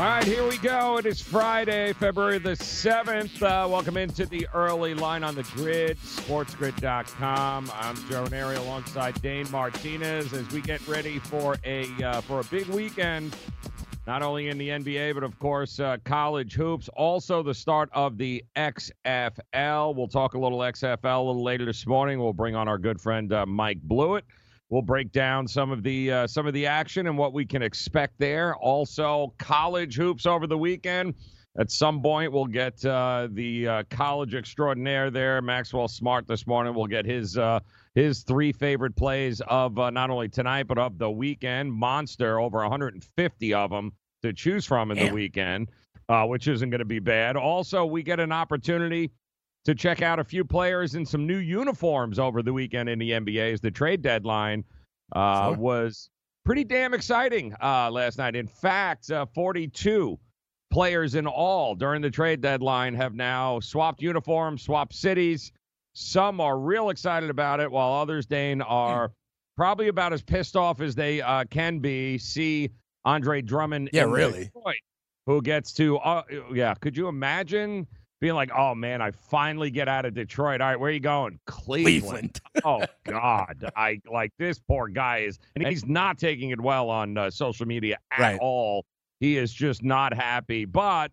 All right, here we go. It is Friday, February the 7th. Uh, welcome into the early line on the grid, sportsgrid.com. I'm Joe Raineri alongside Dane Martinez as we get ready for a uh, for a big weekend, not only in the NBA, but of course, uh, college hoops. Also, the start of the XFL. We'll talk a little XFL a little later this morning. We'll bring on our good friend uh, Mike Blewett. We'll break down some of the uh, some of the action and what we can expect there. Also, college hoops over the weekend. At some point, we'll get uh, the uh, college extraordinaire there, Maxwell Smart, this morning. We'll get his uh, his three favorite plays of uh, not only tonight but of the weekend. Monster, over 150 of them to choose from in the weekend, uh, which isn't going to be bad. Also, we get an opportunity to check out a few players in some new uniforms over the weekend in the NBA as the trade deadline uh, Sure. was pretty damn exciting uh, last night. In fact, uh, 42 players in all during the trade deadline have now swapped uniforms, swapped cities. Some are real excited about it, while others, Dane, are probably about as pissed off as they uh, can be. See Andre Drummond Yeah, in really. Detroit, who gets to, uh, yeah, could you imagine being like, oh man, I finally get out of Detroit. All right, where are you going? Cleveland. Cleveland. oh God, I like this poor guy is, and he's not taking it well on uh, social media at Right. all. He is just not happy. But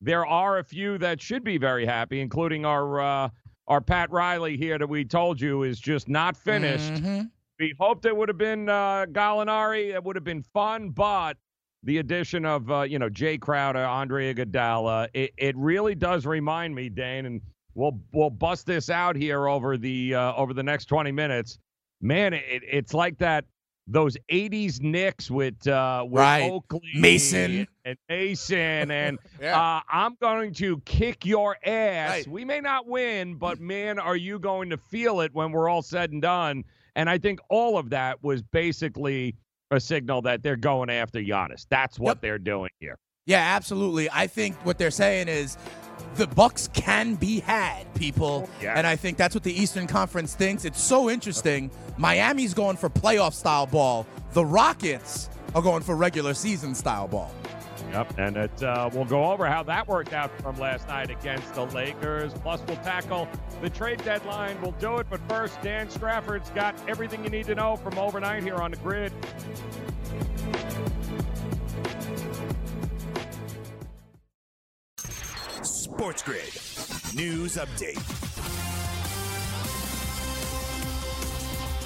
there are a few that should be very happy, including our uh, our Pat Riley here that we told you is just not finished. Mhm. We hoped it would have been uh, Gallinari. It would have been fun, but the addition of uh, you know Jae Crowder, Andre Iguodala, it, it really does remind me, Dane, and we'll we'll bust this out here over the uh, over the next twenty minutes. Man, it, it's like that those '80s Knicks with uh, with Right. Oakley, Mason. and Mason, and Yeah. uh, I'm going to kick your ass. Right. We may not win, but man, are you going to feel it when we're all said and done? And I think all of that was basically a signal that they're going after Giannis. That's what Yep. they're doing here. Yeah, absolutely. I think what they're saying is the Bucks can be had, people. Yeah. And I think that's what the Eastern Conference thinks. It's so interesting. Miami's going for playoff style ball. The Rockets are going for regular season style ball. Yep, and it, uh, we'll go over how that worked out from last night against the Lakers. Plus, we'll tackle the trade deadline. We'll do it, but first, Dan Strafford's got everything you need to know from overnight here on the grid. Sports Grid. News update.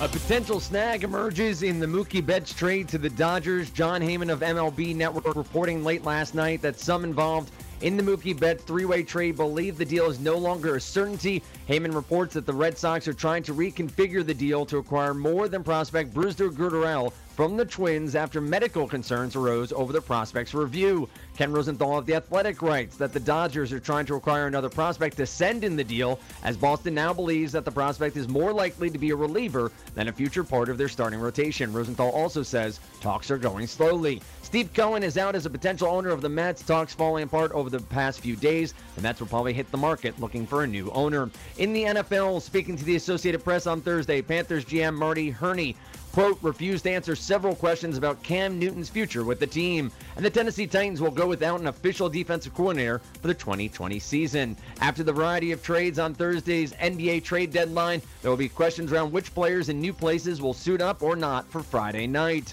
A potential snag emerges in the Mookie Betts trade to the Dodgers. Jon Heyman of MLB Network reporting late last night that some involved in the Mookie Betts three-way trade believe the deal is no longer a certainty. Heyman reports that the Red Sox are trying to reconfigure the deal to acquire more than prospect Brusdar Graterol from the Twins after medical concerns arose over the prospect's review. Ken Rosenthal of The Athletic writes that the Dodgers are trying to acquire another prospect to send in the deal, as Boston now believes that the prospect is more likely to be a reliever than a future part of their starting rotation. Rosenthal also says talks are going slowly. Steve Cohen is out as a potential owner of the Mets. Talks falling apart over the past few days. The Mets will probably hit the market looking for a new owner. In the NFL, speaking to the Associated Press on Thursday, Panthers GM Marty Hurney quote, refused to answer several questions about Cam Newton's future with the team. And the Tennessee Titans will go without an official defensive coordinator for the 2020 season. After the variety of trades on Thursday's NBA trade deadline, there will be questions around which players in new places will suit up or not for Friday night.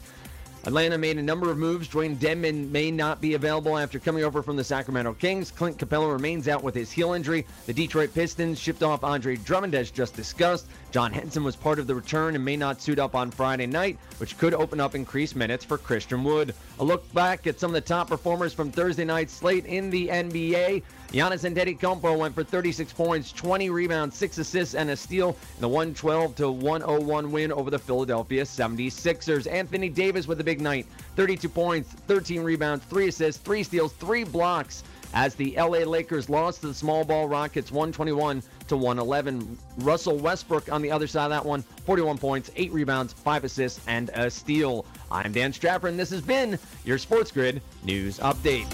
Atlanta made a number of moves. Dewayne Dedmon may not be available after coming over from the Sacramento Kings. Clint Capela remains out with his heel injury. The Detroit Pistons shipped off Andre Drummond, as just discussed. John Henson was part of the return and may not suit up on Friday night, which could open up increased minutes for Christian Wood. A look back at some of the top performers from Thursday night's slate in the NBA. Giannis Antetokounmpo went for 36 points, 20 rebounds, 6 assists, and a steal in the 112 to 101 win over the Philadelphia 76ers. Anthony Davis with a big night, 32 points, 13 rebounds, 3 assists, 3 steals, 3 blocks as the LA Lakers lost to the small ball Rockets 121 to 111. Russell Westbrook on the other side of that one, 41 points, 8 rebounds, 5 assists, and a steal. I'm Dan Strapper, and this has been your Sports Grid News Update.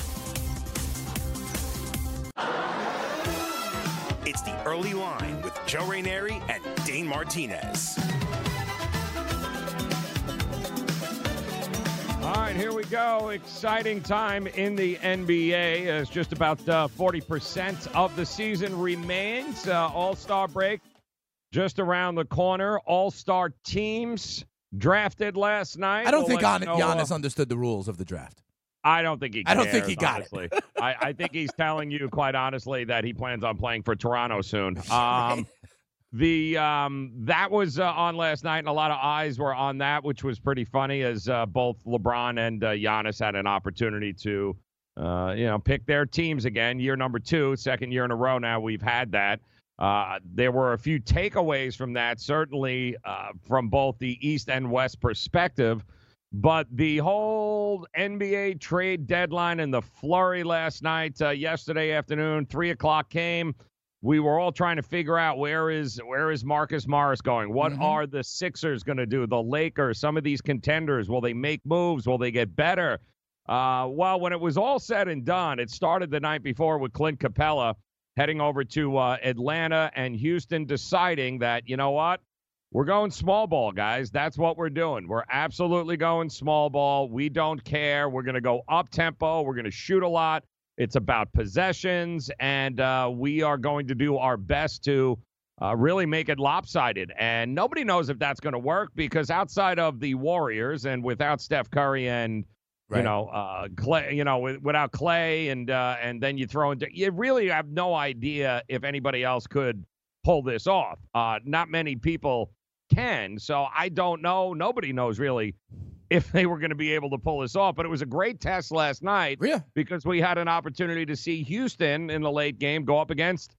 It's the early line with Joe Raineri and Dane Martinez. All right, here we go. Exciting time in the NBA as just about uh, 40% of the season remains. Uh, All Star break just around the corner. All Star teams drafted last night. I don't We'll think Gian- Giannis understood the rules of the draft. I don't think he. I don't think he got it. I, I think he's telling you quite honestly that he plans on playing for Toronto soon. Um, the um, that was uh, on last night, and a lot of eyes were on that, which was pretty funny, as uh, both LeBron and uh, Giannis had an opportunity to, uh, you know, pick their teams again. Year number two, second year in a row now we've had that. Uh, there were a few takeaways from that, certainly uh, from both the East and West perspective. But the whole NBA trade deadline and the flurry last night, uh, yesterday afternoon, three o'clock came. We were all trying to figure out where is where is Marcus Morris going? What Mhm. are the Sixers going to do? The Lakers, some of these contenders, will they make moves? Will they get better? Uh, well, when it was all said and done, it started the night before with Clint Capela heading over to uh, Atlanta and Houston, deciding that you know what, we're going small ball, guys. That's what we're doing. We're absolutely going small ball. We don't care. We're going to go up tempo. We're going to shoot a lot. It's about possessions, and uh, we are going to do our best to uh, really make it lopsided. And nobody knows if that's going to work because outside of the Warriors and without Steph Curry and you know uh, Clay, you know with, without Clay and uh, and then you throw in, you really have no idea if anybody else could pull this off. Uh, not many people can, so I don't know. Nobody knows really if they were going to be able to pull this off. But it was a great test last night Yeah. because we had an opportunity to see Houston in the late game go up against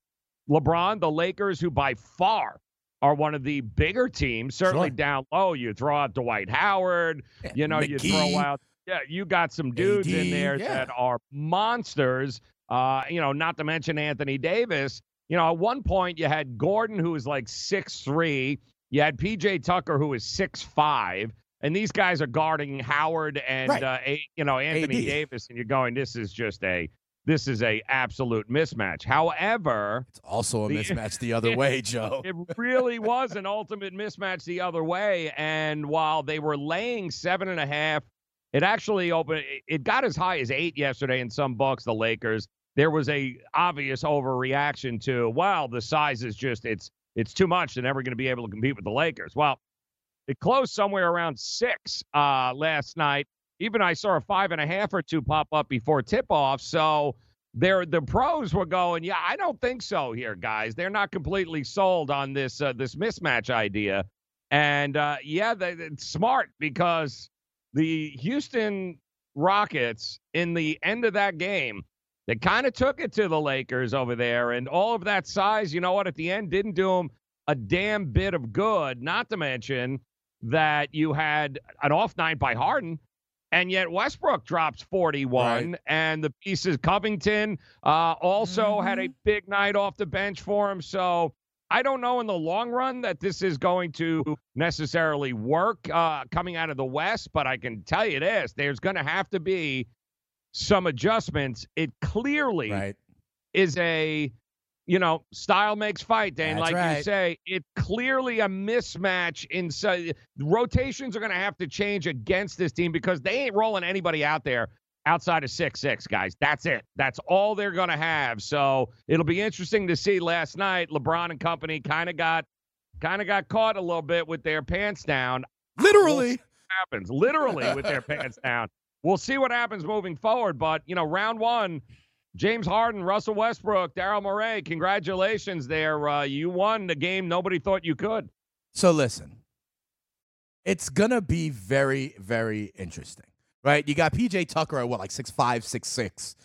LeBron, the Lakers, who by far are one of the bigger teams. Certainly Sure. down low, you throw out Dwight Howard. Yeah, You know, you throw out. Yeah, you got some dudes in there yeah. that are monsters. Uh, you know, not to mention Anthony Davis. You know, at one point you had Gordon, who was like six three. You had PJ Tucker, who is six five, and these guys are guarding Howard and Right. uh, a, you know Anthony AD. Davis, and you're going, this is just a this is a absolute mismatch. However, It's also a The- mismatch the other way, Joe. it really was an ultimate mismatch the other way. And while they were laying seven and a half, it actually opened. it- got as high as eight yesterday in some books. The Lakers. There was a obvious overreaction to, well, the size is just it's it's too much. They're never going to be able to compete with the Lakers. Well, it closed somewhere around six uh, last night. Even I saw a five and a half or two pop up before tip off. So there, the pros were going, yeah, I don't think so here, guys. They're not completely sold on this uh, this mismatch idea. And uh, yeah, they, it's smart because the Houston Rockets in the end of that game, they kind of took it to the Lakers over there, and all of that size, you know what? At the end, didn't do them a damn bit of good. Not to mention that you had an off night by Harden, and yet Westbrook drops 41, Right. and the pieces Covington uh, also had Mm-hmm. a big night off the bench for him. So I don't know in the long run that this is going to necessarily work uh, coming out of the West, but I can tell you this: there's going to have to be some adjustments. It clearly Right. is a you know style makes fight dan That's like you say it clearly a mismatch in so, rotations are going to have to change against this team because they ain't rolling anybody out there outside of six six guys that's it that's all they're going to have so it'll be interesting to see last night lebron and company kind of got kind of got caught a little bit with their pants down Literally. happens literally with their pants down. We'll see what happens moving forward. But, you know, round one, James Harden, Russell Westbrook, Daryl Morey, congratulations there. Uh, you won the game nobody thought you could. So listen, it's gonna be very, very interesting, right? You got PJ Tucker at what, like six five, six six,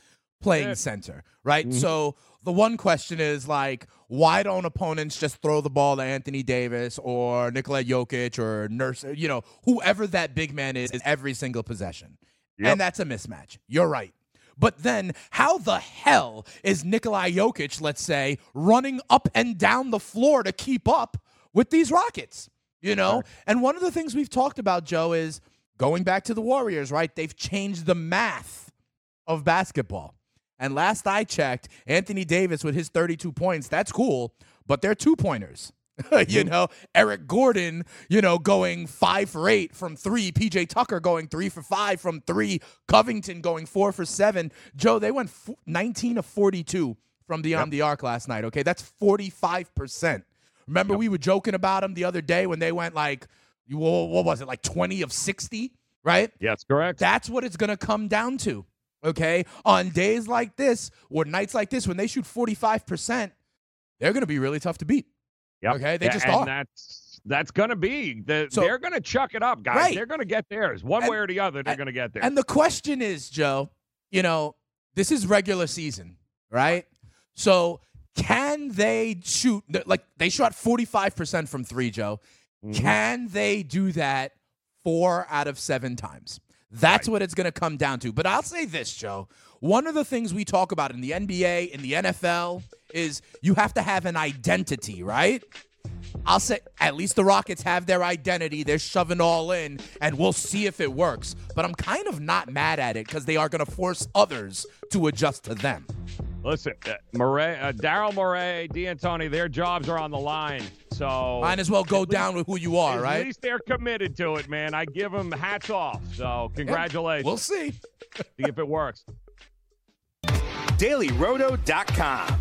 playing Yeah. center, right? Mhm. So the one question is like, why don't opponents just throw the ball to Anthony Davis or Nikola Jokic or Nurse, you know, whoever that big man is, is every single possession, Yep. and that's a mismatch. You're right. But then, how the hell is Nikolai Jokic, let's say, running up and down the floor to keep up with these Rockets? You know? And one of the things we've talked about, Joe, is going back to the Warriors, right? They've changed the math of basketball. And last I checked, Anthony Davis with his 32 points, that's cool, but they're two pointers. you mm-hmm. know, Eric Gordon, you know, going five for eight from three. PJ Tucker going three for five from three. Covington going four for seven. Joe, they went f- 19 of 42 from beyond um, the arc last night. Okay, that's 45%. Remember, we were joking about them the other day when they went like, you- what was it, like 20 of 60, right? Yes, correct. That's what it's going to come down to. Okay. On days like this, or nights like this, when they shoot 45%, they're going to be really tough to beat. Yep. Okay, they Yeah, just and are. That's that's gonna be the, So- they're gonna chuck it up, guys. Right. They're gonna get theirs one And- way or the other. They're and- gonna get there. And the question is, Joe, you know, this is regular season, right? So can they shoot, like, they shot 45% from three, Joe. Mhm. Can they do that four out of seven times? That's what it's going to come down to. But I'll say this, Joe. One of the things we talk about in the NBA, in the NFL, is you have to have an identity, right? I'll say at least the Rockets have their identity. They're shoving all in, and we'll see if it works. But I'm kind of not mad at it because they are going to force others to adjust to them. Listen, uh, Murray, uh, Daryl Morey, D'Antoni, their jobs are on the line. So Might as well go down with who you are, at right? At least they're committed to it, man. I give them hats off. So congratulations. We'll see. see if it works. DailyRoto.com.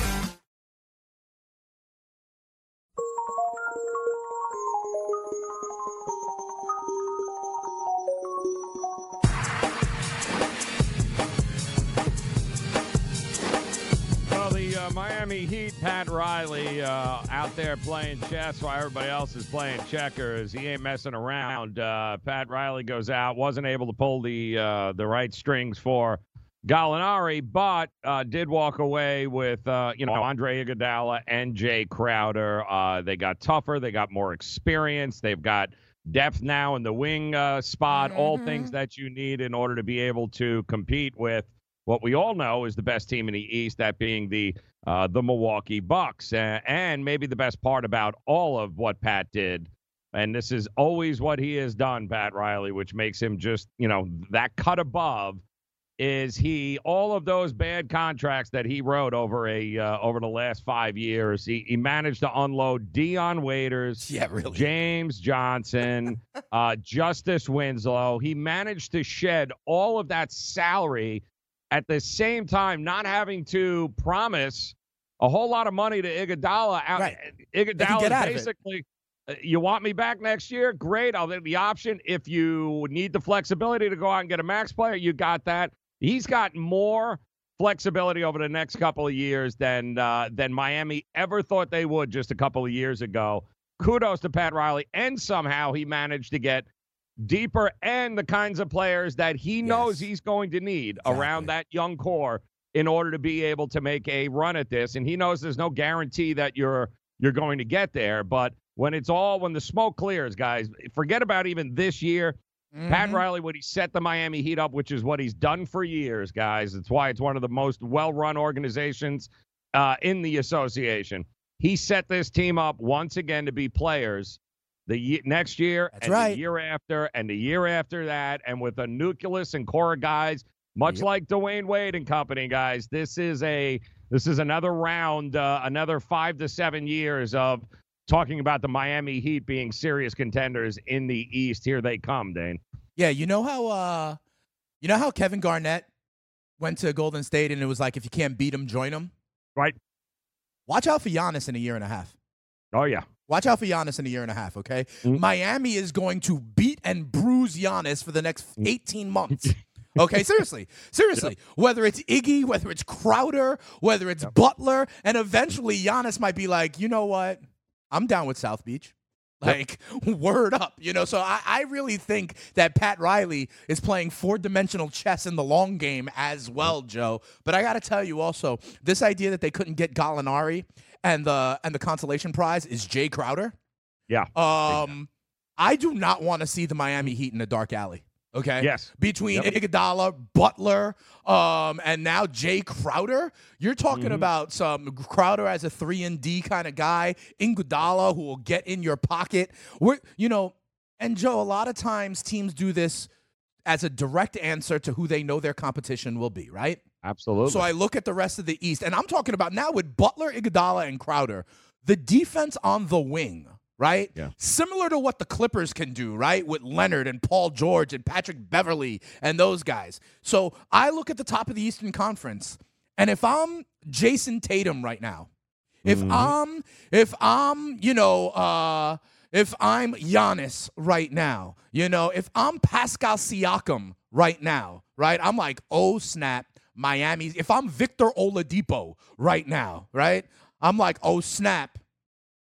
Miami Heat, Pat Riley, uh, out there playing chess while everybody else is playing checkers. He ain't messing around. Uh, Pat Riley goes out, wasn't able to pull the uh, the right strings for Gallinari, but uh, did walk away with uh, you know Andre Iguodala and Jae Crowder. Uh, they got tougher, they got more experience, they've got depth now in the wing uh, spot. All things that you need in order to be able to compete with what we all know is the best team in the East, that being the uh, the Milwaukee Bucks. Uh, and maybe the best part about all of what Pat did, and this is always what he has done, Pat Riley, which makes him just you know that cut above. Is he all of those bad contracts that he wrote over a uh, over the last five years? He he managed to unload Dion Waiters, Yeah, really. James Johnson, uh, Justice Winslow. He managed to shed all of that salary at the same time, not having to promise a whole lot of money to Iguodala. Out, Right. They Iguodala get out of it. basically. uh, You want me back next year? Great. I'll take the option. If you need the flexibility to go out and get a max player, you got that. He's got more flexibility over the next couple of years than uh, than Miami ever thought they would just a couple of years ago. Kudos to Pat Riley, and somehow he managed to get deeper and the kinds of players that he knows Yes. he's going to need Exactly. around that young core in order to be able to make a run at this. And he knows there's no guarantee that you're you're going to get there, but when it's all when the smoke clears, guys, forget about even this year. Pat Mhm. Riley, when he set the Miami Heat up, which is what he's done for years, guys. It's why it's one of the most well-run organizations uh, in the association. He set this team up once again to be players the ye- next year, That's and right. the year after, and the year after that, and with a nucleus and core guys, much Yep. like Dwyane Wade and company, guys. This is a this is another round, uh, another five to seven years of talking about the Miami Heat being serious contenders in the East. Here they come, Dane. Yeah, you know how uh you know how Kevin Garnett went to Golden State and it was like if you can't beat him, join him? Right. Watch out for Giannis in a year and a half. Oh yeah. Watch out for Giannis in a year and a half, okay? Mhm. Miami is going to beat and bruise Giannis for the next Mm. 18 months. Okay, seriously. Seriously. Whether it's Iggy, whether it's Crowder, whether it's Butler, and eventually Giannis might be like, you know what? I'm down with South Beach. Like, word up, you know? So I, I really think that Pat Riley is playing four dimensional chess in the long game as well, Joe. But I got to tell you also, this idea that they couldn't get Gallinari and the and the consolation prize is Jae Crowder. Yeah. Um, I do not want to see the Miami Heat in a dark alley. Okay. Yes. Between Yep. Iguodala, Butler, um, and now Jay Crowder, you're talking Mm-hmm. about some Crowder as a three and D kind of guy. Iguodala who will get in your pocket. We're, you know, and Joe, a lot of times teams do this as a direct answer to who they know their competition will be. Right. Absolutely. So I look at the rest of the East, and I'm talking about now with Butler, Iguodala, and Crowder, the defense on the wing, right? Yeah. Similar to what the Clippers can do, right? With Leonard and Paul George and Patrick Beverley and those guys. So I look at the top of the Eastern Conference, and if I'm Jayson Tatum right now, if Mm-hmm. I'm if I'm, you know, uh if I'm Giannis right now, you know, if I'm Pascal Siakam right now, right? I'm like, oh snap, Miami. If I'm Victor Oladipo right now, right? I'm like, oh snap,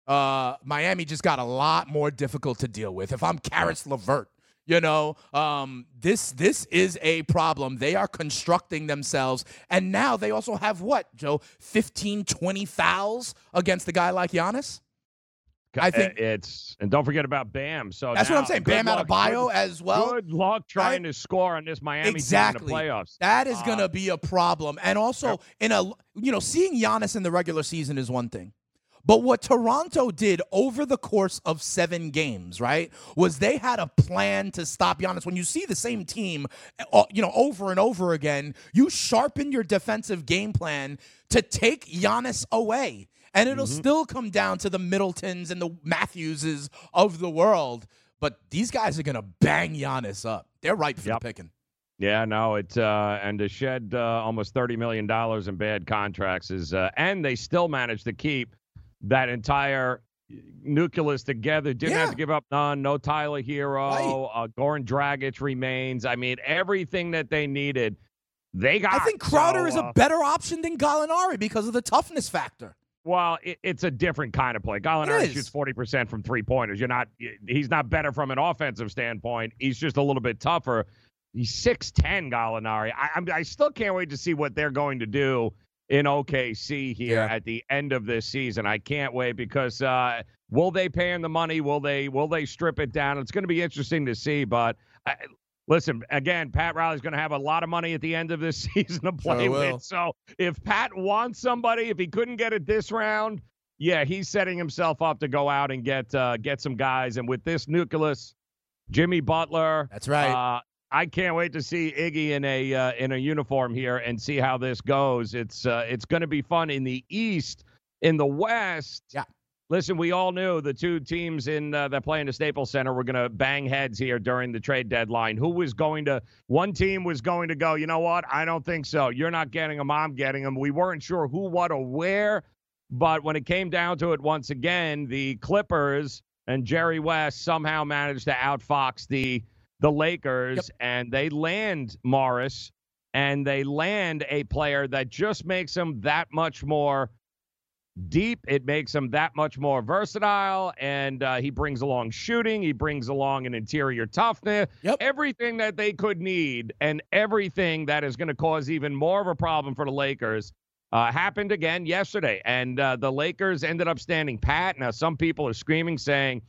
uh, Miami just got a lot more difficult to deal with. If I'm Caris LeVert, you know, um, this this is a problem. They are constructing themselves, and now they also have what, Joe, 15, 20 fouls against a guy like Giannis. I think- Uh, it's and don't forget about Bam. So That's what I'm saying. Bam Adebayo as well. Good luck trying to score on this Miami Exactly. team in the playoffs. That is Uh, going to be a problem. And also, in a you know, seeing Giannis in the regular season is one thing. But what Toronto did over the course of seven games, right, was they had a plan to stop Giannis. When you see the same team, uh, you know, over and over again, you sharpen your defensive game plan to take Giannis away. And it'll still come down to the Middletons and the Matthewses of the world. But these guys are going to bang Giannis up. They're ripe for Yep. the picking. Yeah, no, it uh, and to shed uh, almost thirty million dollars in bad contracts is, uh, and they still managed to keep that entire nucleus together. Didn't have to give up none. No Tyler Herro. Right. Uh, Goran Dragic remains. I mean, everything that they needed, they got. I think Crowder So, is uh, a better option than Gallinari because of the toughness factor. Well, it, it's a different kind of play. Gallinari shoots forty percent from three pointers. You're not. He's not better from an offensive standpoint. He's just a little bit tougher. He's six ten, Gallinari. I, I'm, I still can't wait to see what they're going to do in OKC here Yeah. at the end of this season. I can't wait because uh, will they pay him the money? Will they? Will they strip it down? It's going to be interesting to see. But I, listen, again, Pat Riley's going to have a lot of money at the end of this season to play Sure with. So if Pat wants somebody, if he couldn't get it this round, yeah, he's setting himself up to go out and get uh, get some guys. And with this nucleus, Jimmy Butler, That's right. uh, I can't wait to see Iggy in a uh, in a uniform here and see how this goes. It's uh, it's going to be fun in the East. In the West, Yeah. Listen, we all knew the two teams in uh, that play in the Staples Center were going to bang heads here during the trade deadline. Who was going to? One team was going to go. You know what? I don't think so. You're not getting them. I'm getting them. We weren't sure who, what, or where, but when it came down to it, once again, the Clippers and Jerry West somehow managed to outfox the the Lakers, and they land Morris, and they land a player that just makes them that much more deep. It makes him that much more versatile, and uh, he brings along shooting. He brings along an interior toughness. Yep. Everything that they could need, and everything that is going to cause even more of a problem for the Lakers. Uh, happened again yesterday, and uh, the Lakers ended up standing pat. Now, some people are screaming, saying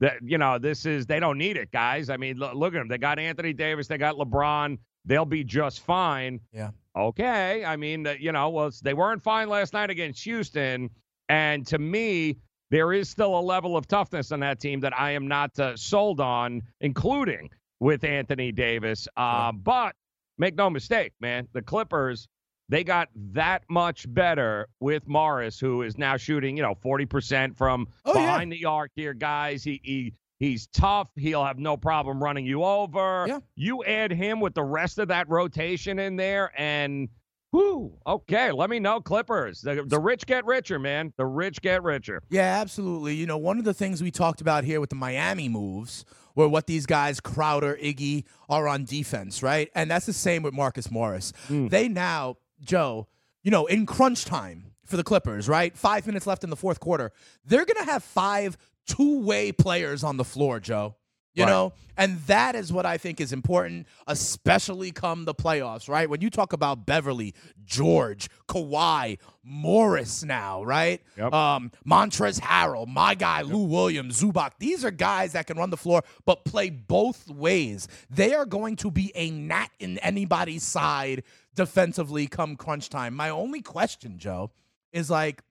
that you know this is they don't need it, guys. I mean, lo- look at them. They got Anthony Davis. They got LeBron. They'll be just fine. Yeah. Okay. I mean, uh, you know, well, they weren't fine last night against Houston, and to me, there is still a level of toughness on that team that I am not uh, sold on, including with Anthony Davis. Uh, But make no mistake, man, the Clippers. They got that much better with Morris, who is now shooting, you know, 40% from Oh, yeah. behind the arc here, guys. He, he He's tough. He'll have no problem running you over. Yeah. You add him with the rest of that rotation in there, and whoo, okay. Let me know, Clippers. The, the rich get richer, man. The rich get richer. Yeah, absolutely. You know, one of the things we talked about here with the Miami moves were what these guys, Crowder, Iggy, are on defense, right? And that's the same with Marcus Morris. Hmm. They now, Joe, you know, in crunch time for the Clippers, right? Five minutes left in the fourth quarter. They're going to have five two way players on the floor, Joe. You Right. know, and that is what I think is important, especially come the playoffs, right? When you talk about Beverley, George, Kawhi, Morris now, right? Yep. Um, Montrezl Harrell, my guy Lou Williams, Zubac. These are guys that can run the floor but play both ways. They are going to be a gnat in anybody's side defensively come crunch time. My only question, Joe, is like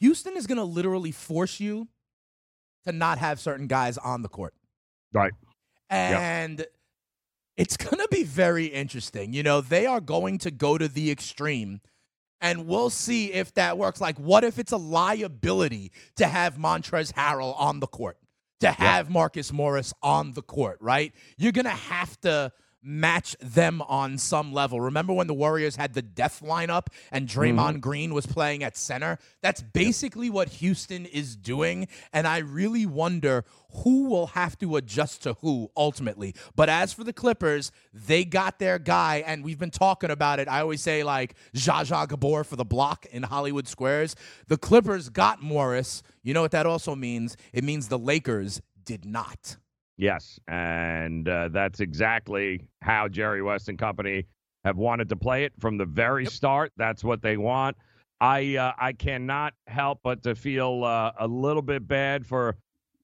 Houston is going to literally force you to not have certain guys on the court. Right. And it's going to be very interesting. You know, they are going to go to the extreme, and we'll see if that works. Like, what if it's a liability to have Montrezl Harrell on the court, to have Marcus Morris on the court, right? You're going to have to match them on some level. Remember when the Warriors had the death lineup and Draymond mm-hmm. Green was playing at center? That's basically what Houston is doing. And I really wonder who will have to adjust to who ultimately. But as for the Clippers, they got their guy, and we've been talking about it. I always say, like, Zsa Zsa Gabor for the block in Hollywood Squares. The Clippers got Morris. You know what that also means? It means the Lakers did not. Yes, and uh, that's exactly how Jerry West and company have wanted to play it from the very start. That's what they want. I uh, I cannot help but to feel uh, a little bit bad for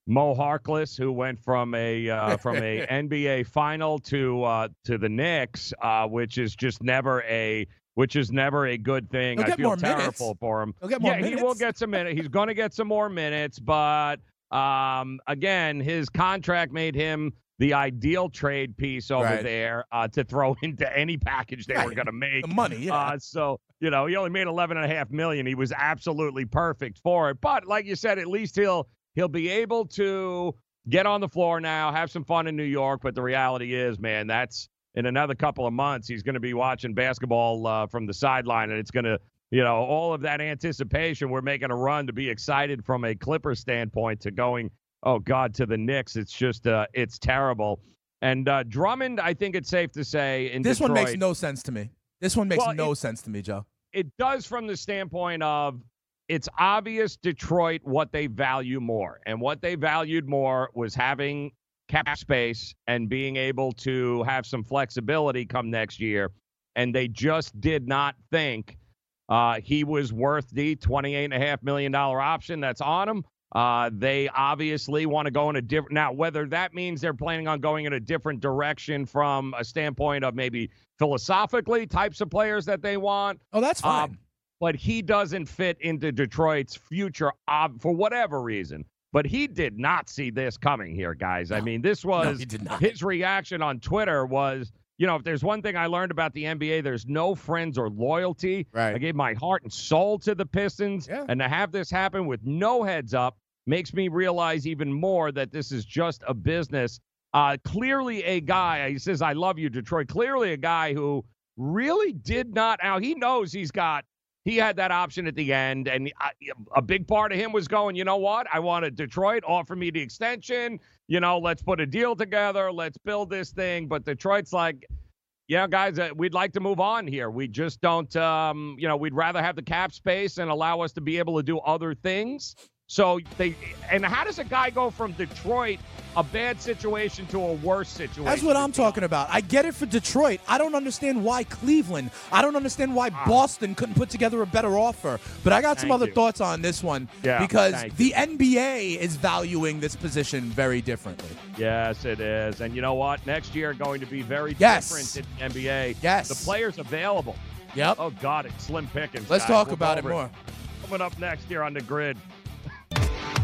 Mo Harkless, who went from a uh, from a NBA final to uh, to the Knicks, uh, which is just never a which is never a good thing. He'll I feel more minutes. terrible for him. He'll get more yeah, he will get some minutes. He's going to get some more minutes, but um, again, his contract made him the ideal trade piece over Right. there uh, to throw into any package they were going to make. The money, yeah. Uh, so you know, he only made eleven and a half million. He was absolutely perfect for it. But like you said, at least he'll he'll be able to get on the floor now, have some fun in New York. But the reality is, man, that's in another couple of months. He's going to be watching basketball uh, from the sideline, and it's going to, you know, all of that anticipation. We're making a run to be excited from a Clipper standpoint to going, oh God, to the Knicks. It's just, uh, it's terrible. And uh, Drummond, I think it's safe to say, in This one makes no sense to me. This one makes Well, no it- sense to me, Joe. it does from the standpoint of it's obvious Detroit what they value more. And what they valued more was having cap space and being able to have some flexibility come next year. And they just did not think uh, he was worth the $28.5 million option that's on him. Uh, they obviously want to go in a different now. Whether that means they're planning on going in a different direction from a standpoint of maybe philosophically types of players that they want, Oh, that's uh, fine. but he doesn't fit into Detroit's future ob- for whatever reason. But he did not see this coming here, guys. I mean, this was not. his reaction on Twitter was, you know, if there's one thing I learned about the NBA, there's no friends or loyalty. Right. I gave my heart and soul to the Pistons, Yeah. and to have this happen with no heads up makes me realize even more that this is just a business. Uh, clearly, a guy. He says, "I love you, Detroit." Clearly, a guy who really did not. Now he knows he's got. He had that option at the end, and I, a big part of him was going. You know what? I wanted Detroit offer me the extension. You know, let's put a deal together. Let's build this thing. But Detroit's like, yeah, guys, uh, we'd like to move on here. We just don't, um, you know, we'd rather have the cap space and allow us to be able to do other things. So they, and how does a guy go from Detroit, a bad situation, to a worse situation? That's what I'm talking about. I get it for Detroit. I don't understand why Cleveland. I don't understand why Boston couldn't put together a better offer. But I got some Ah. Thank other you. thoughts on this one Yeah, because the NBA is valuing this position very differently. Yes, it is. And you know what? Next year going to be very Yes. different in the NBA. Yes. The players available. Yep. Oh God, it's slim pickings. Let's guys. talk We'll about it more. Coming up next here on the grid.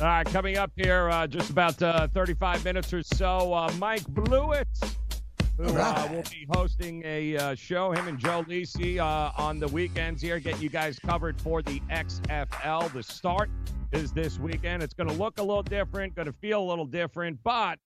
All right, coming up here, uh, just about uh, 35 minutes or so, uh, Mike Blewett, who uh, right. will be hosting a uh, show, him and Joe Lisi, uh, on the weekends here, getting you guys covered for the XFL. The start is this weekend. It's going to look a little different, going to feel a little different, but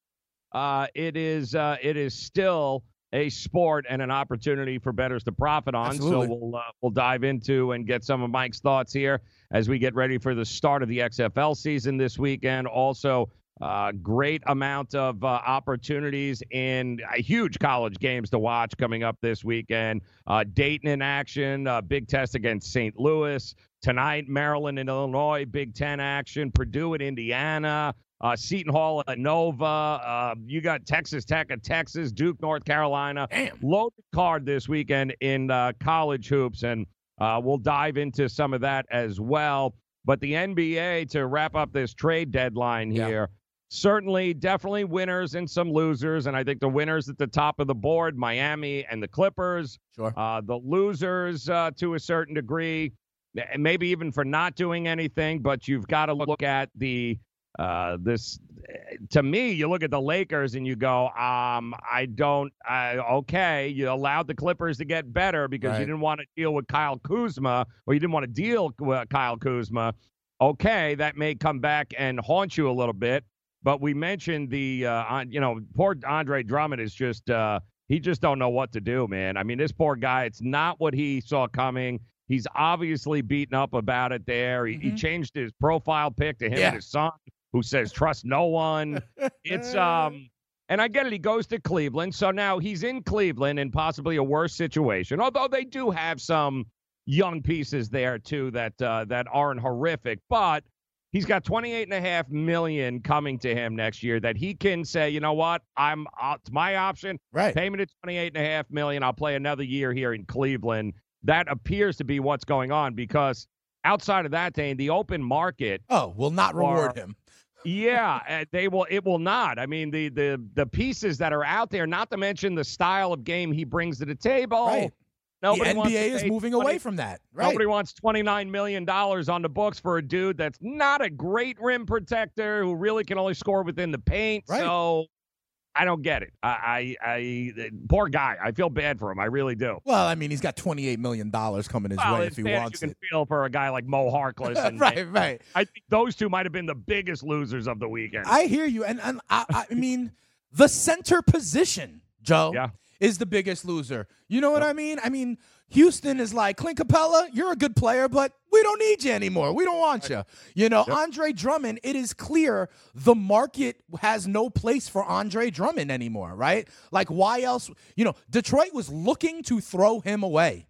uh, it is uh, it is still a sport and an opportunity for bettors to profit on. Absolutely. So we'll uh, we'll dive into and get some of Mike's thoughts here as we get ready for the start of the XFL season this weekend. Also, uh, great amount of uh, opportunities in uh, huge college games to watch coming up this weekend. Uh, Dayton in action, uh, big test against St. Louis. Tonight, Maryland and Illinois, Big Ten action. Purdue at Indiana. Uh, Seton Hall at Nova. Uh, you got Texas Tech at Texas, Duke, North Carolina. Damn. Loaded card this weekend in uh, college hoops, and uh, we'll dive into some of that as well. But the NBA to wrap up this trade deadline Yeah. here. Certainly, definitely winners and some losers. And I think the winners at the top of the board, Miami and the Clippers. Sure. Uh, the losers, uh, to a certain degree, maybe even for not doing anything, but you've got to look at the uh, this. To me, you look at the Lakers and you go, um, I don't. Uh, okay, you allowed the Clippers to get better because Right. you didn't want to deal with Kyle Kuzma, or you didn't want to deal with Kyle Kuzma. Okay, that may come back and haunt you a little bit. But we mentioned the, uh, you know, poor Andre Drummond is just. Uh, he just don't know what to do, man. I mean, this poor guy, it's not what he saw coming. He's obviously beaten up about it there. He, he Mhm. changed his profile pic to him Yeah. and his son, who says trust no one. It's um and I get it, he goes to Cleveland. So now he's in Cleveland in possibly a worse situation. Although they do have some young pieces there too that uh, that aren't horrific, but he's got 28 and a half million coming to him next year that he can say, you know what, I'm uh, it's my option. Right. Payment me to 28 and a half million. I'll play another year here in Cleveland. That appears to be what's going on because outside of that, Dane, the open market, Oh, will not reward Or- him. Yeah, uh, they will. It will not. I mean, the the the pieces that are out there, not to mention the style of game he brings to the table. Right. Nobody the wants NBA is moving 20 away from that. Right. Nobody wants $29 million on the books for a dude that's not a great rim protector who really can only score within the paint. Right. So I don't get it. I, I, I, poor guy. I feel bad for him. I really do. Well, I mean, he's got $28 million coming his Well, way if he wants you it. can feel for a guy like Mo Harkless. And, right, right. I think those two might have been the biggest losers of the weekend. I hear you. And, and I, I mean, the center position, Joe, Yeah. Is the biggest loser. You know what I mean? I mean, Houston is like, Clint Capela, you're a good player, but we don't need you anymore. We don't want you. You know, Andre Drummond, it is clear the market has no place for Andre Drummond anymore, right? Like, why else? You know, Detroit was looking to throw him away.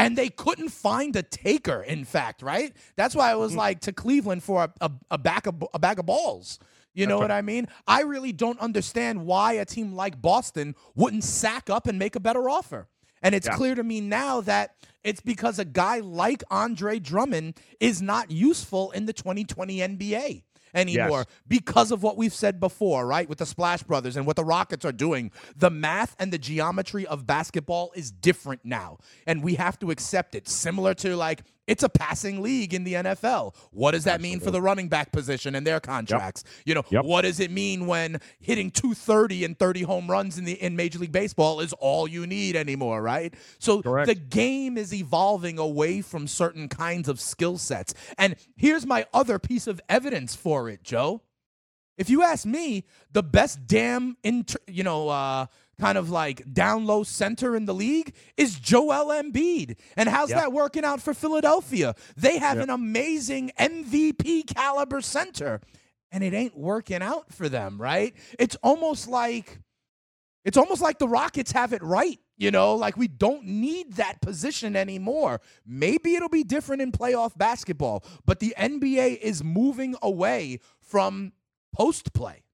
And they couldn't find a taker, in fact, right? That's why I was Mm-hmm. like to Cleveland for a, a, a, bag of, a bag of balls. You know what I mean? I really don't understand why a team like Boston wouldn't sack up and make a better offer. And it's Yeah. clear to me now that it's because a guy like Andre Drummond is not useful in the 2020 NBA anymore Yes. because of what we've said before, right? With the Splash Brothers and what the Rockets are doing. The math and the geometry of basketball is different now, and we have to accept it. Similar to like it's a passing league in the NFL. What does that mean for the running back position and their contracts? You know, Yep. what does it mean when hitting 230 and 30 home runs in the in Major League Baseball is all you need anymore, right? So Correct. the game is evolving away from certain kinds of skill sets. And here's my other piece of evidence for it, Joe. If you ask me, the best damn inter, you know, uh, kind of like down low center in the league is Joel Embiid. And how's Yep. that working out for Philadelphia? They have Yep. an amazing MVP caliber center, and it ain't working out for them, right? It's almost like it's almost like the Rockets have it right You know, like we don't need that position anymore. Maybe it'll be different in playoff basketball, but the NBA is moving away from post play.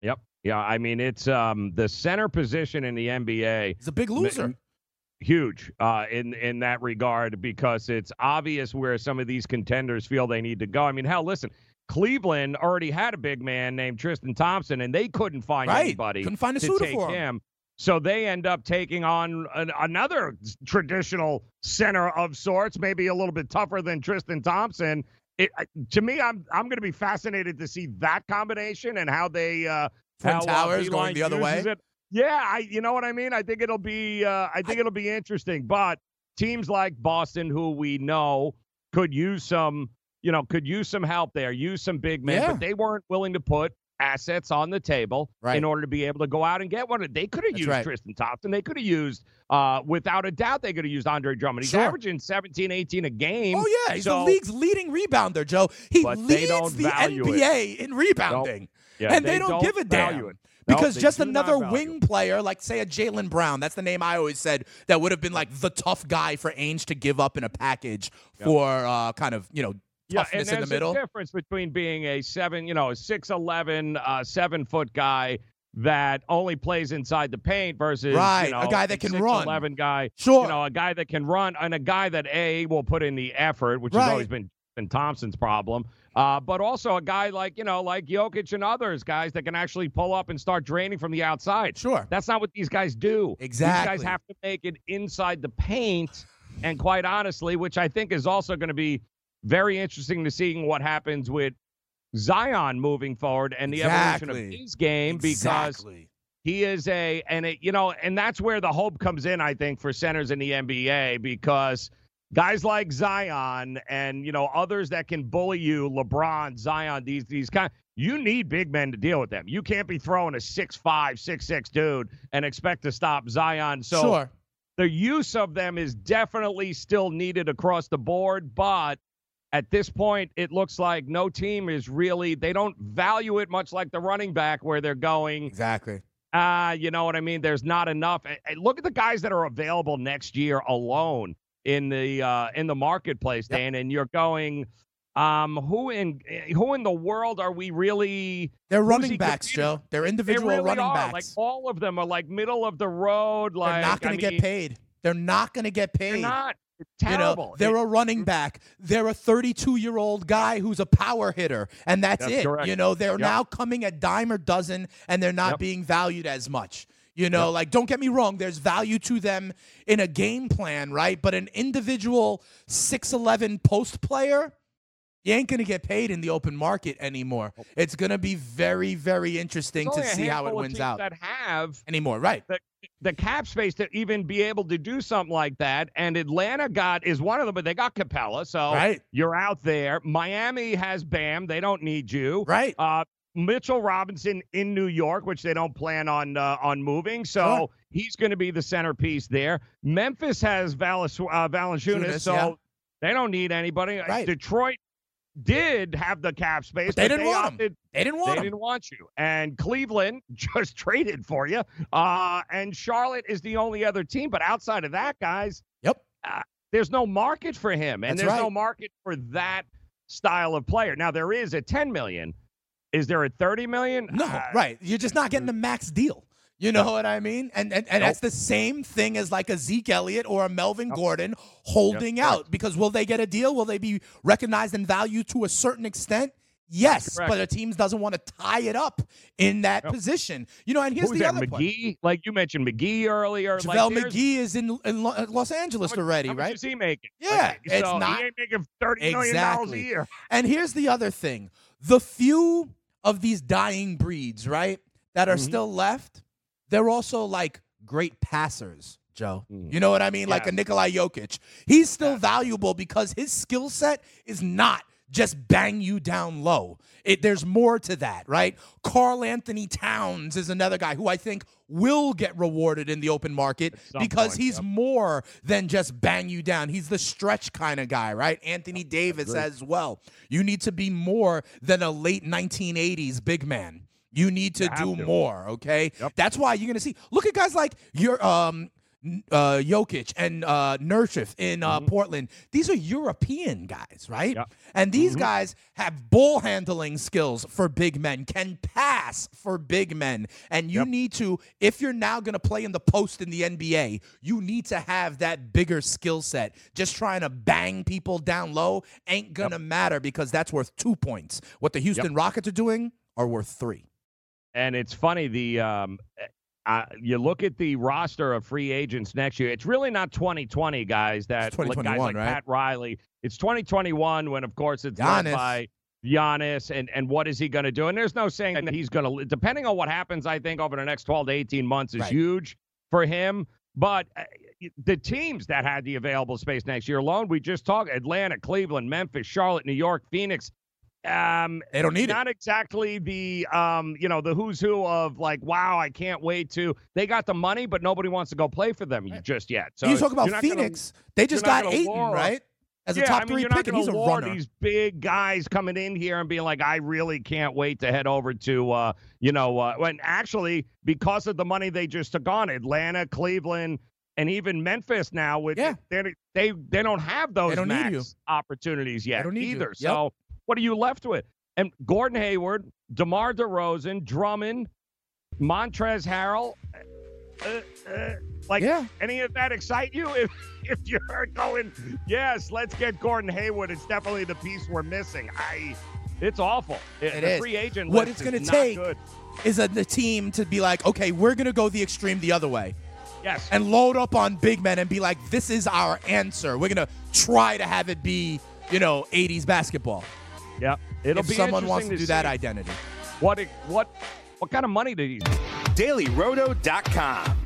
Yep. Yeah. I mean, it's um, the center position in the NBA. He's a big loser. Huge uh, in in that regard because it's obvious where some of these contenders feel they need to go. I mean, hell, listen, Cleveland already had a big man named Tristan Thompson, and they couldn't find Right. anybody Couldn't find a to take for him. him. So they end up taking on an, another traditional center of sorts, maybe a little bit tougher than Tristan Thompson. It, to me, I'm I'm going to be fascinated to see that combination and how they uh, Twin Towers going the other way. it. Yeah, I you know what I mean. I think it'll be uh, I think it'll be interesting. But teams like Boston, who we know could use some you know could use some help there, use some big men, Yeah. but they weren't willing to put assets on the table Right. in order to be able to go out and get one. They could have used right. Tristan Thompson. They could have used, uh, without a doubt, they could have used Andre Drummond. He's Sure. averaging 17, 18 a game. Oh yeah, he's so, the league's leading rebounder, Joe. He leads the value it. NBA in rebounding, Yeah, and they, don't, give a damn. it. Because they just another wing player, like say a Jaylen Brown, that's the name I always said that would have been like the tough guy for Ainge to give up in a package for uh, kind of you know Yeah, and toughness in the there's middle. a difference between being a seven, you know, a six eleven, uh, seven foot guy that only plays inside the paint versus Right, you know, a guy that can run. Eleven guy, Sure. you know, a guy that can run and a guy that a will put in the effort, which has always been been Thompson's problem. Uh, but also a guy like you know, like Jokic and others, guys that can actually pull up and start draining from the outside. Sure. That's not what these guys do. Exactly. These Exactly. guys have to make it inside the paint. And quite honestly, which I think is also going to be very interesting to seeing what happens with Zion moving forward and the evolution of his game because exactly. he is a and it you know and that's where the hope comes in I think for centers in the NBA because guys like Zion and you know others that can bully you LeBron Zion these these kind you need big men to deal with them you can't be throwing a six five six six dude and expect to stop Zion so sure. the use of them is definitely still needed across the board, but at this point, it looks like no team is really, they don't value it much like the running back where they're going, Exactly. ah, you know what I mean? There's not enough. Look at the guys that are available next year alone in the uh, in the marketplace, Yep. Dan, and you're going, um, who in who in the world are we really They're running backs, competing Joe. They're they individual really running are. backs. Like all of them are like middle of the road. Like They're not going to get mean, paid. They're not going to get paid. They're not. It's You terrible. know, they're a running back. They're a 32 year old guy who's a power hitter, and that's, That's it. correct. You know, they're Yep. now coming a dime or dozen, and they're not Yep. being valued as much. You know, Yep. like don't get me wrong, there's value to them in a game plan, right? But an individual 6'11 post player, you ain't gonna get paid in the open market anymore. It's gonna be very, very interesting to see how it wins out That have anymore, right? the, the cap space to even be able to do something like that. And Atlanta got is one of them, but they got Capela, so Right. you're out there. Miami has Bam; they don't need you. Right. Uh, Mitchell Robinson in New York, which they don't plan on uh, on moving, so Sure. he's going to be the centerpiece there. Memphis has Valis, uh, Valanciunas, so yeah. they don't need anybody. Right. Detroit did have the cap space, But they didn't want him. opted They didn't want they him. didn't want you. And Cleveland just traded for you. Uh, and Charlotte is the only other team. But outside of that, guys, Yep. there's no market for him. And That's there's no market for that style of player. Now, there is a 10 million. Is there a 30 million? No, Uh, right. You're just not getting the max deal. You know what I mean? And and, and Nope. that's the same thing as like a Zeke Elliott or a Melvin Gordon holding Yep, out. Because will they get a deal? Will they be recognized and valued to a certain extent? Yes, Correct. but a team doesn't want to tie it up in that Yep. position. You know, and here's the that? other. McGee? Like you mentioned McGee earlier. JaVale like McGee is in, in Los Angeles much- already, right? is he making? Yeah, Like, it's so not- He ain't making thirty million dollars a year. And here's the other thing the few of these dying breeds, right, that are Mhm. still left, they're also like great passers, Joe. Mm. You know what I mean? Like a Nikolai Jokic. He's still valuable because his skill set is not just bang you down low. It, there's more to that, right? Karl-Anthony Towns is another guy who I think will get rewarded in the open market because point, he's yep. more than just bang you down. He's the stretch kind of guy, right? Anthony Davis as well. You need to be more than a late 1980s big man. You need to You do to. more, okay? Yep. That's why you're going to see. Look at guys like your um uh, Jokic and uh, in uh, Mm-hmm. Portland, these are European guys, right? Yep. And these Mm-hmm. guys have ball handling skills for big men, can pass for big men. And you Yep. need to, if you're now going to play in the post in the NBA, you need to have that bigger skill set. Just trying to bang people down low ain't going to matter because that's worth two points. What the Houston Rockets are doing are worth three. And it's funny the um, uh, you look at the roster of free agents next year. It's really not 2020 guys that like guys like right? Pat Riley. It's 2021 when, of course, it's Giannis. by Giannis and and what is he going to do? And there's no saying that he's going to. Depending on what happens, I think over the next 12 to 18 months is Right. huge for him. But uh, the teams that had the available space next year alone, we just talked Atlanta, Cleveland, Memphis, Charlotte, New York, Phoenix. Um, They don't need it. not exactly the um, you know, the who's who of like, wow, I can't wait to. They got the money, but nobody wants to go play for them just yet. So you talk about you're gonna- Phoenix. they just got gonna right? As a top I mean, three you're pick, not and he's a runner. these big guys coming in here and being like, I really can't wait to head over to, uh, you know, uh, when actually because of the money they just took on, Atlanta, Cleveland, and even Memphis now, with Yeah. they they they don't have those don't need you. max opportunities yet don't need you. either. Yep. So what are you left with? And Gordon Hayward, DeMar DeRozan, Drummond, Montrezl Harrell. Uh, uh, like Yeah. any of that excite you? If if you're going, yes, let's get Gordon Hayward. It's definitely the piece we're missing. I, it's awful. It the is. free agent What it's gonna is take- good. Is a the team to be like, okay, we're gonna go the extreme the other way. Yes, and load up on big men and be like, this is our answer. We're gonna try to have it be, you know, 80s basketball. Yeah. It'll if be someone wants interesting to do that identity. What it, what what kind of money did he? DailyRoto.com.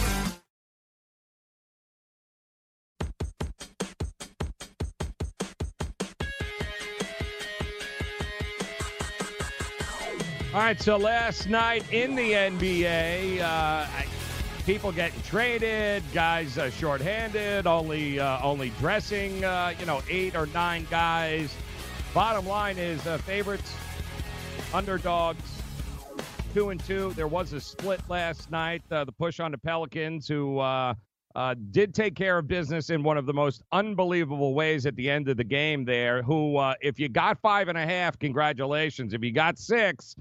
All right, so last night in the NBA, uh, people getting traded, guys uh, shorthanded, only uh, only dressing, uh, you know, eight or nine guys. Bottom line is uh, favorites, underdogs, two and two. There was a split last night. Uh, the push on the Pelicans, who uh, did take care of business in one of the most unbelievable ways at the end of the game. There, who, if you got five and a half, congratulations. If you got six,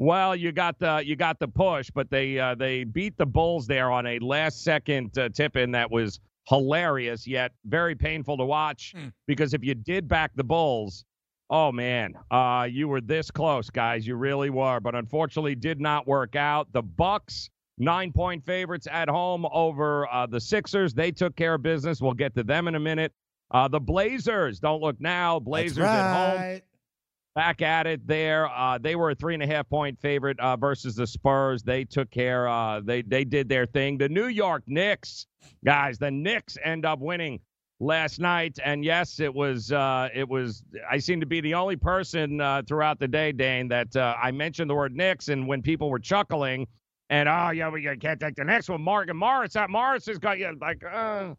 well, you got the you got the push, but they uh, they beat the Bulls there on a last second uh, tip in that was hilarious yet very painful to watch Hmm. because if you did back the Bulls, oh man, uh, you were this close, guys. You really were, but unfortunately did not work out. The Bucks nine point favorites at home over uh, the Sixers. They took care of business. We'll get to them in a minute. Uh, the Blazers don't look now. Blazers That's at home right. Back at it there. Uh, they were a three and a half point favorite uh, versus the Spurs. They took care. Uh, they they did their thing. The New York Knicks, guys, the Knicks end up winning last night. And yes, it was uh, it was. I seem to be the only person uh, throughout the day, Dane, that uh, I mentioned the word Knicks, and when people were chuckling. And oh yeah, we can't take the next one. Morgan Morris. That Morris has got you like, uh,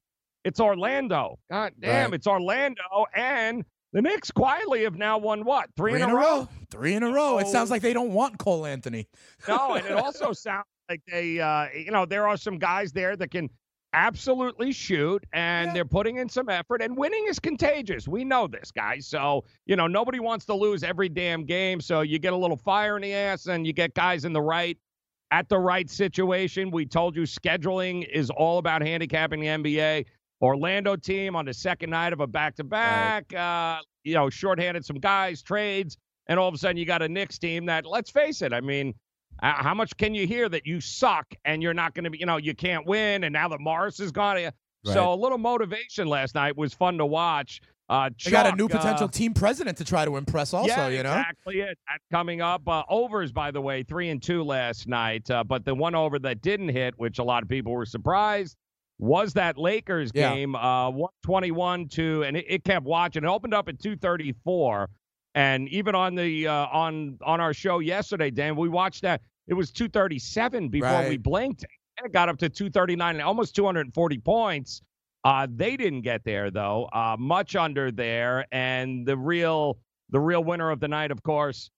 it's Orlando. God damn, Right. it's Orlando, and the Knicks quietly have now won what three, Three in, a row. Three in a row. It sounds like they don't want Cole Anthony. No, and it also sounds like they, uh, you know, there are some guys there that can absolutely shoot, and Yeah. they're putting in some effort. And winning is contagious. We know this, guys. So you know, nobody wants to lose every damn game. So you get a little fire in the ass, and you get guys in the right. At the right situation. We told you scheduling is all about handicapping the NBA. Orlando team on the second night of a back to back, uh, you know, shorthanded some guys, trades, and all of a sudden you got a Knicks team that, let's face it, I mean, uh, how much can you hear that you suck and you're not going to be, you know, you can't win, and now that Morris is gone. Right. So a little motivation last night was fun to watch. Uh, They got a Chuck, new uh, potential team president to try to impress, also. yeah, you know, exactly it. That's coming up. Uh, overs, by the way, three and two last night. Uh, but the one over that didn't hit, which a lot of people were surprised, was that Lakers Yeah. game, uh, 121 to, and it, it kept watching. It opened up at 234, and even on the uh, on on our show yesterday, Dan, we watched that. It was 237 before we blinked, and it got up to 239 and almost 240 points. Uh, they didn't get there though, uh, much under there, and the real the real winner of the night, of course,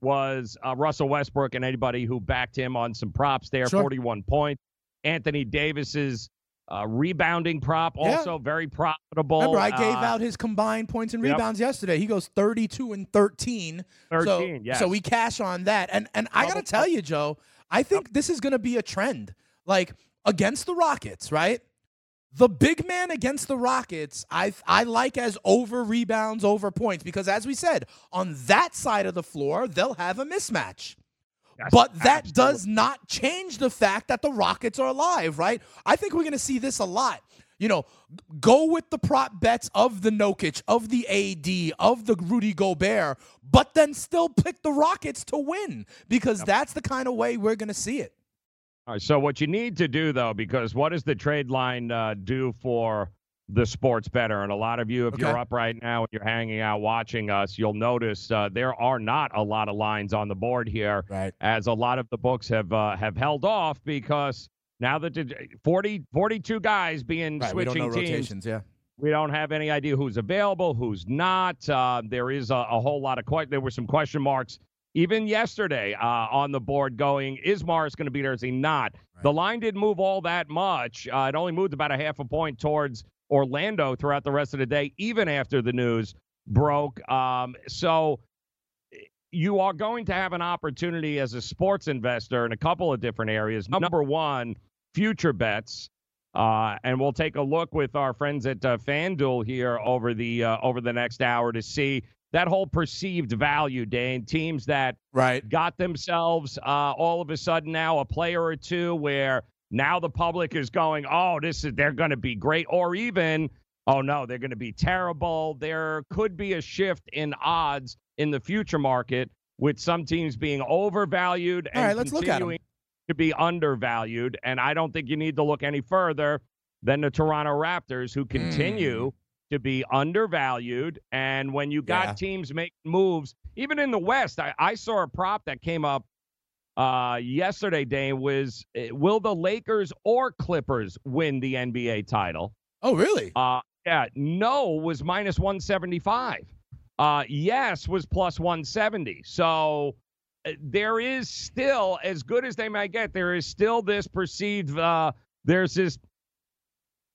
was uh, Russell Westbrook, and anybody who backed him on some props there, Sure. 41 points. Anthony Davis's uh, rebounding prop Yeah. also very profitable. Remember, I gave Uh, out his combined points and yep. rebounds yesterday. He goes 32 and 13. 13, so, yes. so we cash on that. And and I got to tell you, Joe, I think this is going to be a trend. Like against the Rockets, right? The big man against the Rockets, I I like as over rebounds, over points because as we said, on that side of the floor, they'll have a mismatch. But that absolutely. does not change the fact that the Rockets are alive, right? I think we're going to see this a lot. You know, go with the prop bets of the Jokic, of the AD, of the Rudy Gobert, but then still pick the Rockets to win because that's the kind of way we're going to see it. All right, so what you need to do though, because what does the trade line uh, do for the sports better? And a lot of you, if Okay. you're up right now and you're hanging out watching us, you'll notice uh, there are not a lot of lines on the board here, Right. as a lot of the books have uh, have held off because now that the 40, 42 guys being Right. Switching teams, rotations. Yeah. we don't have any idea who's available, who's not. Uh, there is a, a whole lot of que- there were some question marks even yesterday uh, on the board. Going, is Morris going to be there? Is he not? The line didn't move all that much. Uh, it only moved about a half a point towards Orlando throughout the rest of the day, even after the news broke. Um, so you are going to have an opportunity as a sports investor in a couple of different areas. Number one, future bets. Uh, and we'll take a look with our friends at uh, FanDuel here over the uh, over the next hour to see that whole perceived value, Dane. Teams that Right. got themselves uh, all of a sudden now a player or two where now the public is going, oh, this is they're going to be great, or even, oh no, they're going to be terrible. There could be a shift in odds in the future market with some teams being overvalued and All right, let's look at 'em. continuing to be undervalued. And I don't think you need to look any further than the Toronto Raptors, who continue hmm. to be undervalued. And when you got Yeah. teams making moves, even in the West, I, I saw a prop that came up uh, yesterday, Dane, was uh, will the Lakers or Clippers win the NBA title? Oh, really? Uh, yeah, no was minus 175. Uh, yes was plus 170. So uh, there is still, as good as they might get, there is still this perceived, uh, there's this,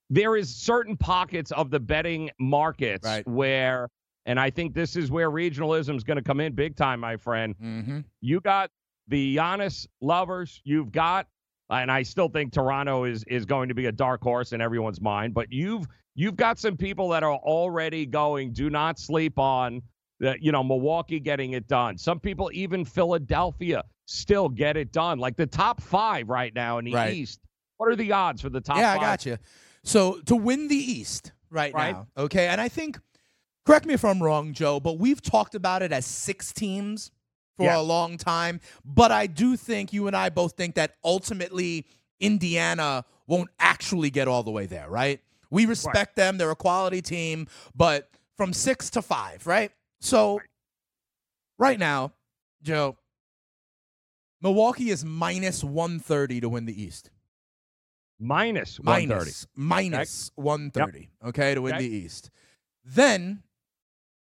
there is certain pockets of the betting markets Right. where, and I think this is where regionalism is going to come in big time, my friend. Mm-hmm. You got the Giannis lovers. You've got, and I still think Toronto is is going to be a dark horse in everyone's mind. But you've you've got some people that are already going. Do not sleep on the, you know Milwaukee getting it done. Some people even Philadelphia still get it done. Like the top five right now in the Right. East. What are the odds for the top? Yeah, I five? got you. So to win the East right, Right. now, okay, and I think, correct me if I'm wrong, Joe, but we've talked about it as six teams for Yeah. a long time. But I do think you and I both think that ultimately Indiana won't actually get all the way there, right? We respect them; they're a quality team, but from six to five, right? So right now, Joe, Milwaukee is minus 130 to win the East. Minus one thirty. Minus, minus 130, okay, to win Okay. the East. Then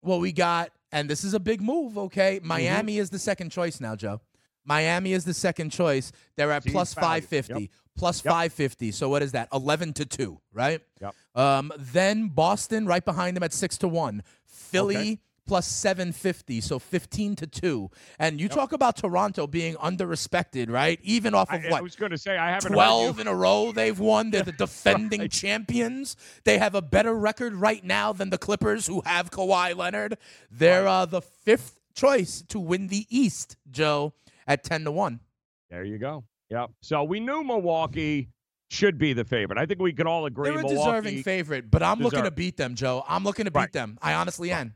what we got, and this is a big move, okay? Mm-hmm. Miami is the second choice now, Joe. Miami is the second choice. They're at Seems 550. Yep. Plus Yep. 550. So what is that? 11 to 2, right? Yep. Um, then Boston right behind them at 6 to 1. Philly Okay. Plus 750, so 15 to 2. And you talk about Toronto being underrespected, right? Even off of I, what? I was going to say I haven't 12 you- in a row they've won. They're the defending Right. champions. They have a better record right now than the Clippers, who have Kawhi Leonard. They're uh, the fifth choice to win the East, Joe, at 10 to 1. There you go. Yep. So we knew Milwaukee should be the favorite. I think we can all agree. They're a Milwaukee, deserving favorite, but I'm looking to beat them, Joe. I'm looking to beat Right. them. I honestly am.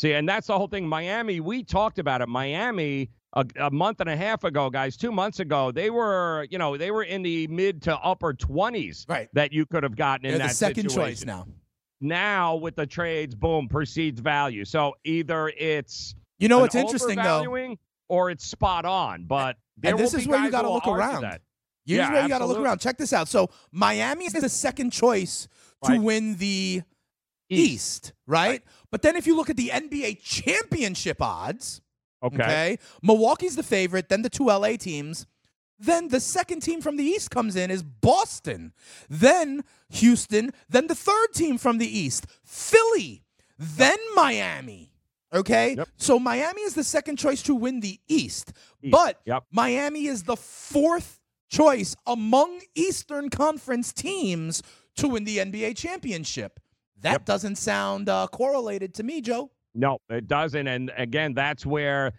See, and that's the whole thing. Miami, we talked about it. Miami a, a month and a half ago, guys, two months ago, they were, you know, they were in the mid to upper 20s Right. that you could have gotten in They're that the second choice now. Now with the trades, boom, precedes value. So either it's You know what's interesting though? or it's spot on. But And this is where you got to look around. That. Here's Yeah, where you got to look around. Check this out. So Miami is the second choice to win the East. East, right? But then if you look at the NBA championship odds, Okay. okay, Milwaukee's the favorite, then the two LA teams. Then the second team from the East comes in is Boston. Then Houston. Then the third team from the East, Philly. Then Miami. Okay? Yep. So Miami is the second choice to win the East. East. But Yep. Miami is the fourth choice among Eastern Conference teams to win the NBA championship. That Yep. doesn't sound uh, correlated to me, Joe. No, it doesn't. And again, that's where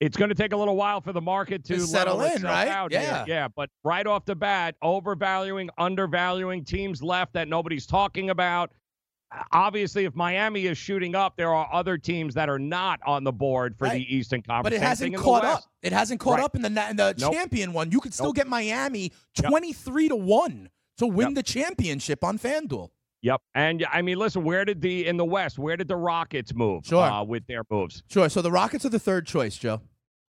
it's going to take a little while for the market to, To settle in, right? out here. Yeah. Yeah. But right off the bat, overvaluing, undervaluing teams left that nobody's talking about. Obviously, if Miami is shooting up, there are other teams that are not on the board for Right. the Eastern Conference. But it hasn't thing in the caught up. It hasn't caught Right. up in the in the Nope. champion one. You could still Nope. get Miami Yep. 23 to 1 to win Yep. the championship on FanDuel. Yep. And I mean, listen, where did the in the West? Where did the Rockets move? Sure. Uh, with their moves. Sure. So the Rockets are the third choice, Joe.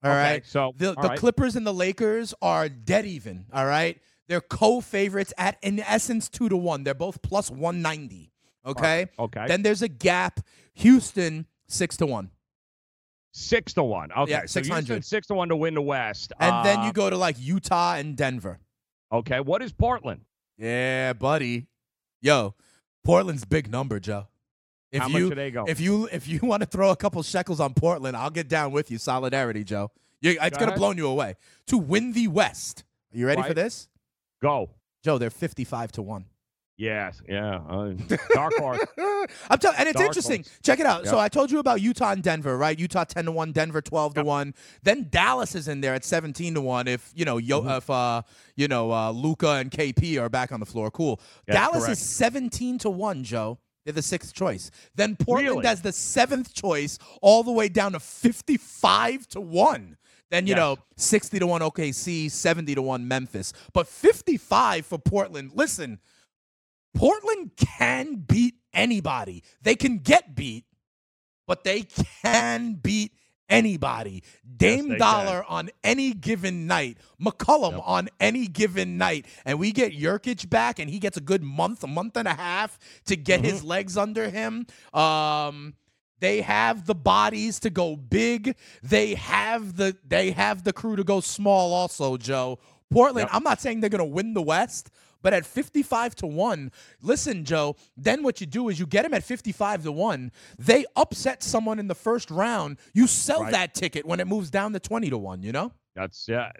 All Okay, right. so, the, the right. Clippers and the Lakers are dead even. All right. They're co-favorites at in essence two to one. They're both plus 190. Okay. Okay. Then there's a gap. Houston six to one, six to one. Okay. Yeah, 600. said six to one to win the West. and then Uh, you go to like Utah and Denver. Okay. What is Portland? Yeah, buddy. Yo, Portland's big number, Joe. If How you much do they go? if you if you want to throw a couple shekels on Portland, I'll get down with you. Solidarity, Joe. You, it's Go gonna ahead. blow you away to win the West. Are you ready for this, Go. Joe? They're fifty-five to one. Yes. Yeah. Uh, dark horse. I'm telling, and it's Dark interesting. horse. Check it out. So I told you about Utah and Denver, right? Utah ten to one, Denver twelve to one. Then Dallas is in there at seventeen to one. If you know, yo, Mm-hmm. if uh, you know, uh, Luka and KP are back on the floor, cool. Dallas correct. is seventeen to one, Joe. They're the sixth choice. Then Portland Really? as the seventh choice, all the way down to fifty-five to one. Then you Yes. know, sixty to one OKC, seventy to one Memphis, but fifty-five for Portland. Listen, Portland can beat anybody. They can get beat, but they can beat anybody. Dame they Dollar on any given night, McCollum Yep. on any given night, and we get Nurkic back, and he gets a good month, a month and a half to get his Mm-hmm. legs under him. Um, they have the bodies to go big. They have the they have the crew to go small. Also, Joe Portland. Yep. I'm not saying they're going to win the West, but at 55 to 1, listen, Joe, then what you do is you get them at 55 to 1. They upset someone in the first round. You sell Right. that ticket when it moves down to 20 to 1, you know? That's yeah.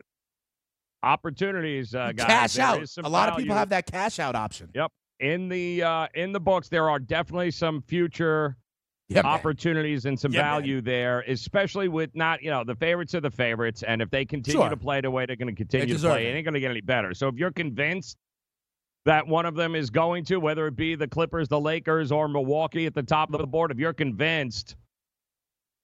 Opportunities, uh, guys. cash There out. A lot of people have that cash out option. Yep. In the uh, in the books, there are definitely some future Yeah, man. opportunities and some Yeah, man. value there, especially with not, you know, the favorites are the favorites. And if they continue Sure. to play the way they're going to continue to play, it ain't going to get any better. So if you're convinced that one of them is going to, whether it be the Clippers, the Lakers, or Milwaukee at the top of the board, if you're convinced,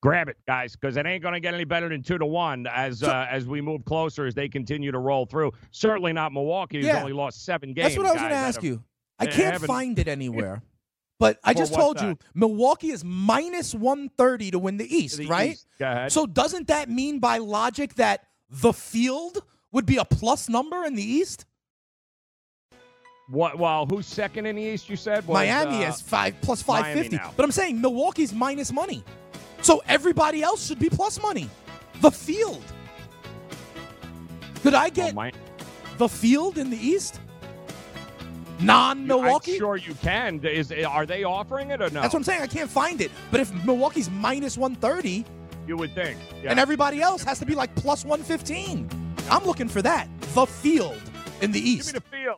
grab it, guys, because it ain't going to get any better than two to one as uh, as we move closer as they continue to roll through. Certainly not Milwaukee, who's Yeah. only lost seven games. That's what I was going to ask you. I can't find it anywhere. But I just told you Milwaukee is minus 130 to win the East, the right? East. So doesn't that mean by logic that the field would be a plus number in the East? What? Well, who's second in the East? You said Was, Miami uh, is five plus five fifty. But I'm saying Milwaukee's minus money. So everybody else should be plus money. The field. Could I get Mi- the field in the East? Non Milwaukee? I'm sure you can. Is are they offering it or no? That's what I'm saying. I can't find it. But if Milwaukee's minus 130 you would think. Yeah. and everybody else has to be like plus 115, I'm looking for that. The field in the Give me East. the field.